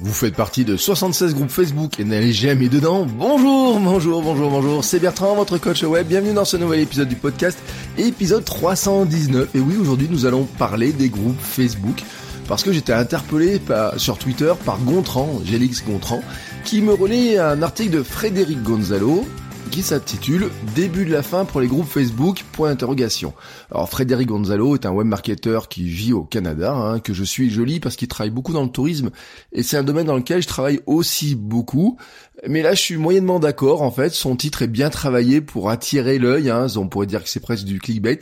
Vous faites partie de 76 groupes Facebook et n'allez jamais dedans. Bonjour, bonjour, bonjour, bonjour. C'est Bertrand, votre coach web. Bienvenue dans ce nouvel épisode du podcast, épisode 319. Et oui, aujourd'hui, nous allons parler des groupes Facebook parce que j'étais interpellé sur Twitter par Gontran, Gélix Gontran, qui me relaie un article de Frédéric Gonzalo, qui s'intitule Début de la fin pour les groupes Facebook Point d'interrogation. Alors Frédéric Gonzalo est un webmarketeur qui vit au Canada, hein, que je suis joli parce qu'il travaille beaucoup dans le tourisme et c'est un domaine dans lequel je travaille aussi beaucoup. Mais là, je suis moyennement d'accord. En fait, son titre est bien travaillé pour attirer l'œil. Hein. On pourrait dire que c'est presque du clickbait,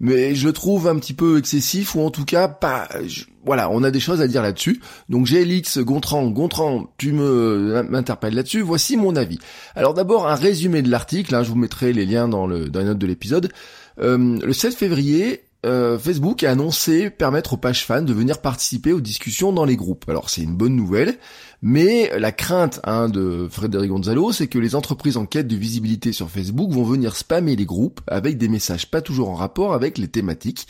mais je le trouve un petit peu excessif ou en tout cas pas. Voilà, on a des choses à dire là-dessus. Donc GLX, Gontran, Gontran, tu me m'interpelles là-dessus. Voici mon avis. Alors d'abord un résumé de l'article. Hein. Je vous mettrai les liens dans le les notes de l'épisode. Euh, le 7 février, euh, Facebook a annoncé permettre aux pages fans de venir participer aux discussions dans les groupes. Alors c'est une bonne nouvelle, mais la crainte hein, de Frédéric Gonzalo, c'est que les entreprises en quête de visibilité sur Facebook vont venir spammer les groupes avec des messages pas toujours en rapport avec les thématiques.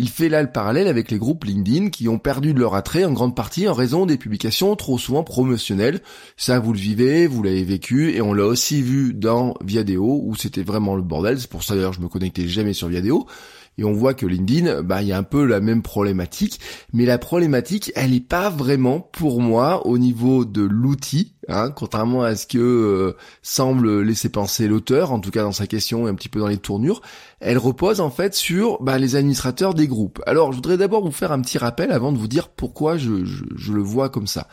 Il fait là le parallèle avec les groupes LinkedIn qui ont perdu de leur attrait en grande partie en raison des publications trop souvent promotionnelles. Ça, vous le vivez, vous l'avez vécu, et on l'a aussi vu dans Viadeo où c'était vraiment le bordel. C'est pour ça d'ailleurs je me connectais jamais sur Viadeo. Et on voit que LinkedIn, bah, il y a un peu la même problématique, mais la problématique, elle n'est pas vraiment pour moi au niveau de l'outil, hein, contrairement à ce que euh, semble laisser penser l'auteur, en tout cas dans sa question et un petit peu dans les tournures. Elle repose en fait sur bah, les administrateurs des groupes. Alors, je voudrais d'abord vous faire un petit rappel avant de vous dire pourquoi je, je le vois comme ça.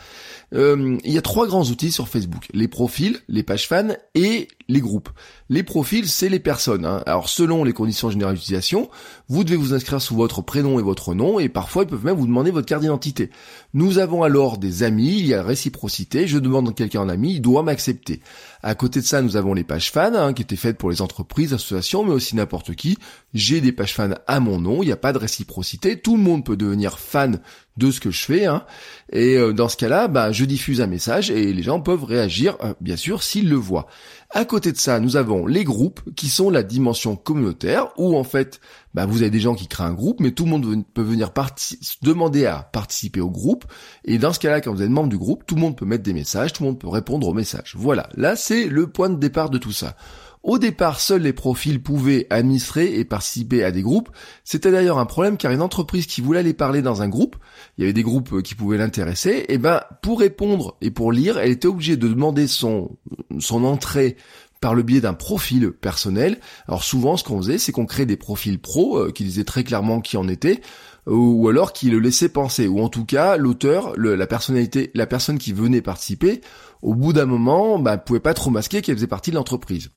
Euh, il y a trois grands outils sur Facebook. Les profils, les pages fans et les groupes. Les profils, c'est les personnes. Hein. Alors selon les conditions générales d'utilisation, vous devez vous inscrire sous votre prénom et votre nom, et parfois ils peuvent même vous demander votre carte d'identité. Nous avons alors des amis, il y a réciprocité, je demande quelqu'un en ami, il doit m'accepter. À côté de ça, nous avons les pages fans, hein, qui étaient faites pour les entreprises, associations, mais aussi n'importe qui. J'ai des pages fans à mon nom, il n'y a pas de réciprocité, tout le monde peut devenir fan de ce que je fais, hein. et euh, dans ce cas-là, bah, je diffuse un message et les gens peuvent réagir, euh, bien sûr, s'ils le voient. À côté de ça, nous avons les groupes qui sont la dimension communautaire où en fait, bah, vous avez des gens qui créent un groupe, mais tout le monde peut venir demander à participer au groupe. Et dans ce cas-là, quand vous êtes membre du groupe, tout le monde peut mettre des messages, tout le monde peut répondre aux messages. Voilà, là c'est le point de départ de tout ça. Au départ, seuls les profils pouvaient administrer et participer à des groupes. C'était d'ailleurs un problème car une entreprise qui voulait aller parler dans un groupe, il y avait des groupes qui pouvaient l'intéresser, et ben pour répondre et pour lire, elle était obligée de demander son son entrée par le biais d'un profil personnel. Alors souvent, ce qu'on faisait, c'est qu'on créait des profils pro euh, qui disaient très clairement qui en était, ou alors qui le laissaient penser, ou en tout cas l'auteur, la personnalité, la personne qui venait participer, au bout d'un moment, bah, pouvait pas trop masquer qu'elle faisait partie de l'entreprise.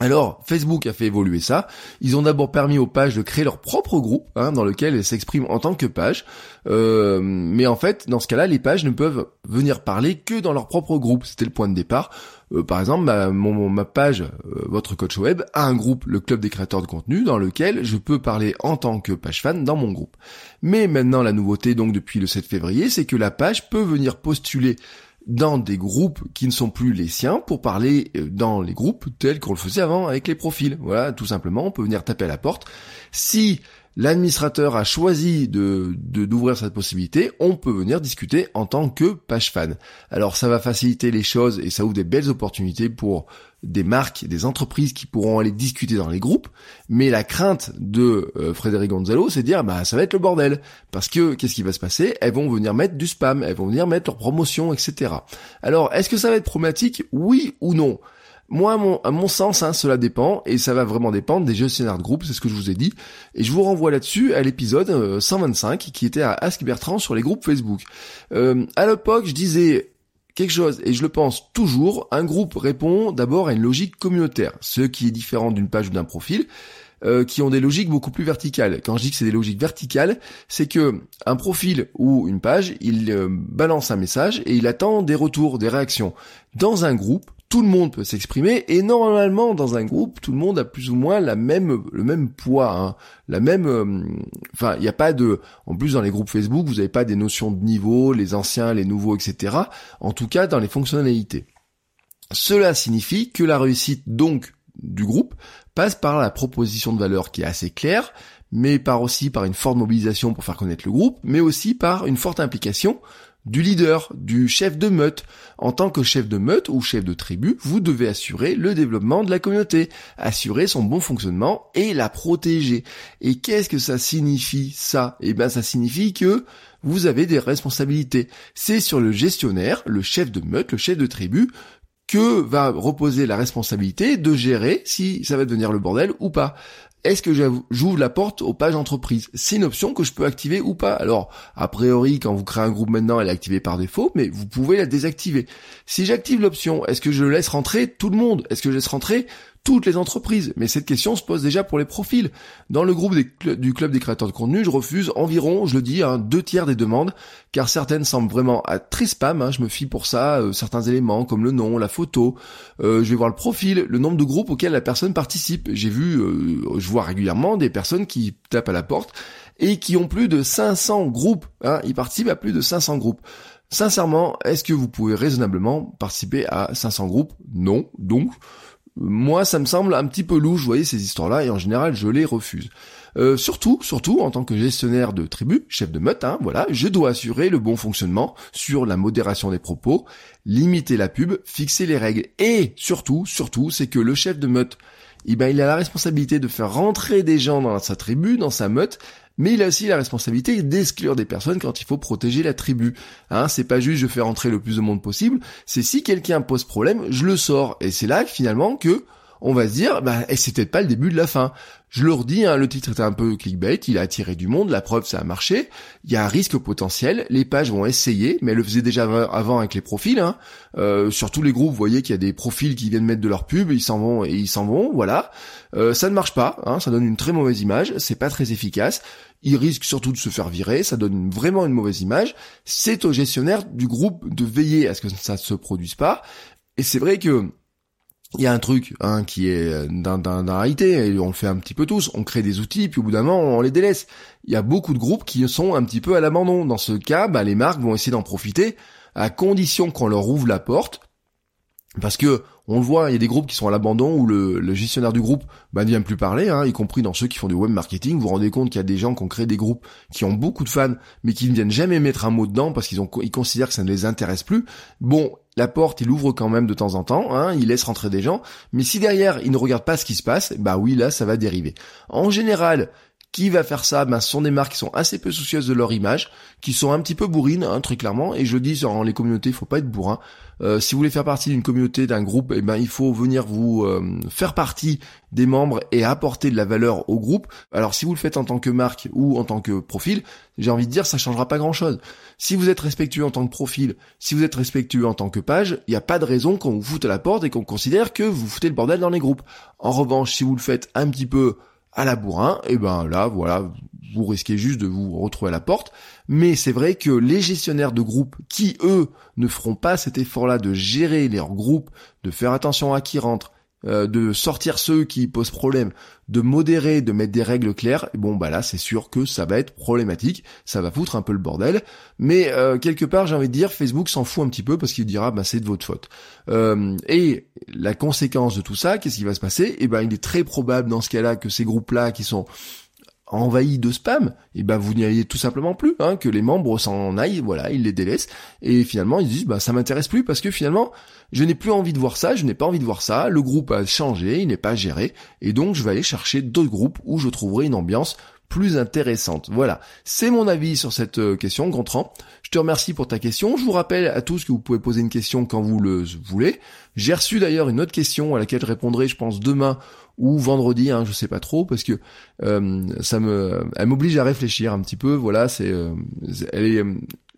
Alors, Facebook a fait évoluer ça. Ils ont d'abord permis aux pages de créer leur propre groupe, hein, dans lequel elles s'expriment en tant que page. Euh, mais en fait, dans ce cas-là, les pages ne peuvent venir parler que dans leur propre groupe. C'était le point de départ. Euh, par exemple, ma, ma page, euh, votre coach web, a un groupe, le club des créateurs de contenu, dans lequel je peux parler en tant que page fan dans mon groupe. Mais maintenant, la nouveauté, donc depuis le 7 février, c'est que la page peut venir postuler dans des groupes qui ne sont plus les siens pour parler euh, dans les groupes tels qu'on le faisait avant avec les profils. Voilà, tout simplement, on peut venir taper à la porte. Si l'administrateur a choisi de d'ouvrir cette possibilité, on peut venir discuter en tant que page fan. Alors ça va faciliter les choses et ça ouvre des belles opportunités pour des marques, des entreprises qui pourront aller discuter dans les groupes, mais la crainte de euh, Frédéric Gonzalo, c'est de dire bah ça va être le bordel, parce que qu'est-ce qui va se passer? Elles vont venir mettre du spam, elles vont venir mettre leur promotion, etc. Alors est-ce que ça va être problématique? Oui ou non? Moi, à mon, sens, hein, cela dépend, et ça va vraiment dépendre des gestionnaires de groupe, c'est ce que je vous ai dit. Et je vous renvoie là-dessus à l'épisode 125 euh, qui était à Ask Bertrand sur les groupes Facebook. Euh, à l'époque, je disais quelque chose, et je le pense toujours, un groupe répond d'abord à une logique communautaire, ce qui est différent d'une page ou d'un profil. euh, qui ont des logiques beaucoup plus verticales. Quand je dis que c'est des logiques verticales, c'est que un profil ou une page, il euh, balance un message et il attend des retours, des réactions. Dans un groupe, tout le monde peut s'exprimer et normalement dans un groupe tout le monde a plus ou moins le même poids hein, la même euh, enfin il n'y a pas de en plus dans les groupes Facebook vous n'avez pas des notions de niveau les anciens les nouveaux etc en tout cas dans les fonctionnalités. Cela signifie que la réussite donc du groupe passe par la proposition de valeur qui est assez claire mais par aussi par une forte mobilisation pour faire connaître le groupe mais aussi par une forte implication du leader, du chef de meute. En tant que chef de meute ou chef de tribu, vous devez assurer le développement de la communauté, assurer son bon fonctionnement et la protéger. Et qu'est-ce que ça signifie ça? Eh bien ça signifie que vous avez des responsabilités. C'est sur le gestionnaire, le chef de meute, le chef de tribu, que va reposer la responsabilité de gérer si ça va devenir le bordel ou pas est-ce que j'ouvre la porte aux pages entreprises C'est une option que je peux activer ou pas. Alors, a priori, quand vous créez un groupe maintenant, elle est activée par défaut, mais vous pouvez la désactiver. Si j'active l'option, est-ce que je laisse rentrer tout le monde? Est-ce que je laisse rentrer toutes les entreprises. Mais cette question se pose déjà pour les profils. Dans le groupe du club des créateurs de contenu, je refuse environ, je le dis, hein, deux tiers des demandes, car certaines semblent vraiment à très spam. Hein, je me fie pour ça, euh, certains éléments comme le nom, la photo. Euh, je vais voir le profil, le nombre de groupes auxquels la personne participe. J'ai vu, euh, je vois régulièrement des personnes qui tapent à la porte et qui ont plus de 500 groupes. Hein, ils participent à plus de 500 groupes. Sincèrement, est-ce que vous pouvez raisonnablement participer à 500 groupes? Non. Donc, moi ça me semble un petit peu louche, vous voyez ces histoires-là, et en général je les refuse. Euh, surtout, surtout en tant que gestionnaire de tribu, chef de meute, hein, voilà, je dois assurer le bon fonctionnement sur la modération des propos, limiter la pub, fixer les règles, et surtout, surtout, c'est que le chef de meute, eh ben, il a la responsabilité de faire rentrer des gens dans sa tribu, dans sa meute, mais il a aussi la responsabilité d'exclure des personnes quand il faut protéger la tribu. Hein, c'est pas juste je fais rentrer le plus de monde possible, c'est si quelqu'un pose problème, je le sors. Et c'est là finalement que on va se dire, bah, et c'est peut-être pas le début de la fin. Je leur dis, hein, le titre était un peu clickbait, il a attiré du monde, la preuve ça a marché, il y a un risque potentiel, les pages vont essayer, mais elles le faisaient déjà avant avec les profils, hein. euh, sur tous les groupes, vous voyez qu'il y a des profils qui viennent mettre de leur pub, ils s'en vont et ils s'en vont, voilà. Euh, ça ne marche pas, hein, ça donne une très mauvaise image, c'est pas très efficace, ils risquent surtout de se faire virer, ça donne vraiment une mauvaise image, c'est au gestionnaire du groupe de veiller à ce que ça ne se produise pas, et c'est vrai que il y a un truc hein, qui est euh, dans, la réalité, et on le fait un petit peu tous, on crée des outils, puis au bout d'un moment, on les délaisse. Il y a beaucoup de groupes qui sont un petit peu à l'abandon. Dans ce cas, bah, les marques vont essayer d'en profiter, à condition qu'on leur ouvre la porte, parce que on le voit, il y a des groupes qui sont à l'abandon où le, gestionnaire du groupe bah, ne vient plus parler, hein, y compris dans ceux qui font du web marketing. Vous vous rendez compte qu'il y a des gens qui ont créé des groupes qui ont beaucoup de fans, mais qui ne viennent jamais mettre un mot dedans parce qu'ils considèrent que ça ne les intéresse plus. Bon, la porte, il ouvre quand même de temps en temps, hein, il laisse rentrer des gens, mais si derrière il ne regarde pas ce qui se passe, bah oui, là ça va dériver. En général, qui va faire ça? Ben, ce sont des marques qui sont assez peu soucieuses de leur image, qui sont un petit peu bourrines, hein, très clairement. Et je dis, dans les communautés, il faut pas être bourrin. Euh, si vous voulez faire partie d'une communauté, d'un groupe, eh ben, il faut venir vous euh, faire partie des membres et apporter de la valeur au groupe. Alors, si vous le faites en tant que marque ou en tant que profil, j'ai envie de dire, ça changera pas grand-chose. Si vous êtes respectueux en tant que profil, si vous êtes respectueux en tant que page, il n'y a pas de raison qu'on vous foute à la porte et qu'on considère que vous foutez le bordel dans les groupes. En revanche, si vous le faites un petit peu à la bourrin, et ben là, voilà, vous risquez juste de vous retrouver à la porte. Mais c'est vrai que les gestionnaires de groupes qui, eux, ne feront pas cet effort-là de gérer leurs groupes, de faire attention à qui rentre, euh, de sortir ceux qui posent problème, de modérer, de mettre des règles claires, bon bah là c'est sûr que ça va être problématique, ça va foutre un peu le bordel, mais euh, quelque part j'ai envie de dire Facebook s'en fout un petit peu parce qu'il dira bah c'est de votre faute. Euh, et la conséquence de tout ça, qu'est-ce qui va se passer? Eh ben il est très probable dans ce cas-là que ces groupes-là qui sont envahi de spam, et ben vous n'y allez tout simplement plus, hein, que les membres s'en aillent, voilà, ils les délaissent, et finalement ils disent bah ça m'intéresse plus parce que finalement je n'ai plus envie de voir ça, je n'ai pas envie de voir ça, le groupe a changé, il n'est pas géré, et donc je vais aller chercher d'autres groupes où je trouverai une ambiance plus intéressante. Voilà, c'est mon avis sur cette euh, question, Gontran. Je te remercie pour ta question. Je vous rappelle à tous que vous pouvez poser une question quand vous le voulez. J'ai reçu d'ailleurs une autre question à laquelle je répondrai, je pense, demain ou vendredi, hein, je sais pas trop, parce que euh, ça me, elle m'oblige à réfléchir un petit peu. Voilà, c'est, euh, elle est,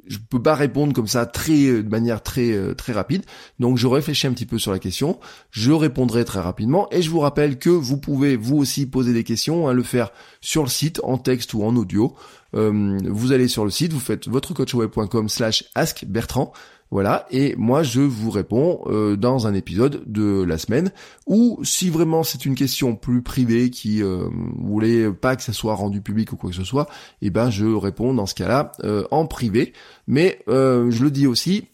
je peux pas répondre comme ça très de manière très très rapide. Donc je réfléchis un petit peu sur la question, je répondrai très rapidement et je vous rappelle que vous pouvez vous aussi poser des questions, hein, le faire sur le site en texte ou en audio. Euh, vous allez sur le site, vous faites votrecoachweb.com slash askbertrand. Voilà, et moi je vous réponds euh, dans un épisode de la semaine, ou si vraiment c'est une question plus privée qui euh, vous pas que ça soit rendu public ou quoi que ce soit, eh ben je réponds dans ce cas-là euh, en privé. Mais je le dis aussi,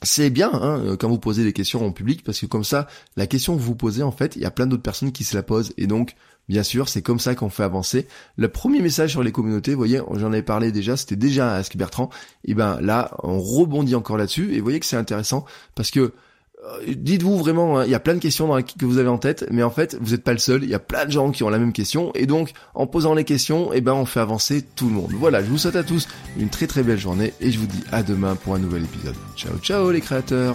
c'est bien hein, quand vous posez des questions en public parce que comme ça, la question que vous posez en fait, il y a plein d'autres personnes qui se la posent et donc Bien sûr, c'est comme ça qu'on fait avancer. Le premier message sur les communautés, vous voyez, j'en avais parlé déjà, c'était déjà Ask Bertrand. Et ben là, on rebondit encore là-dessus. Et vous voyez que c'est intéressant parce que euh, dites-vous vraiment, hein, il y a plein de questions dans que vous avez en tête, mais en fait, vous n'êtes pas le seul. Il y a plein de gens qui ont la même question, et donc, en posant les questions, eh ben, on fait avancer tout le monde. Voilà, je vous souhaite à tous une très très belle journée, et je vous dis à demain pour un nouvel épisode. Ciao ciao les créateurs.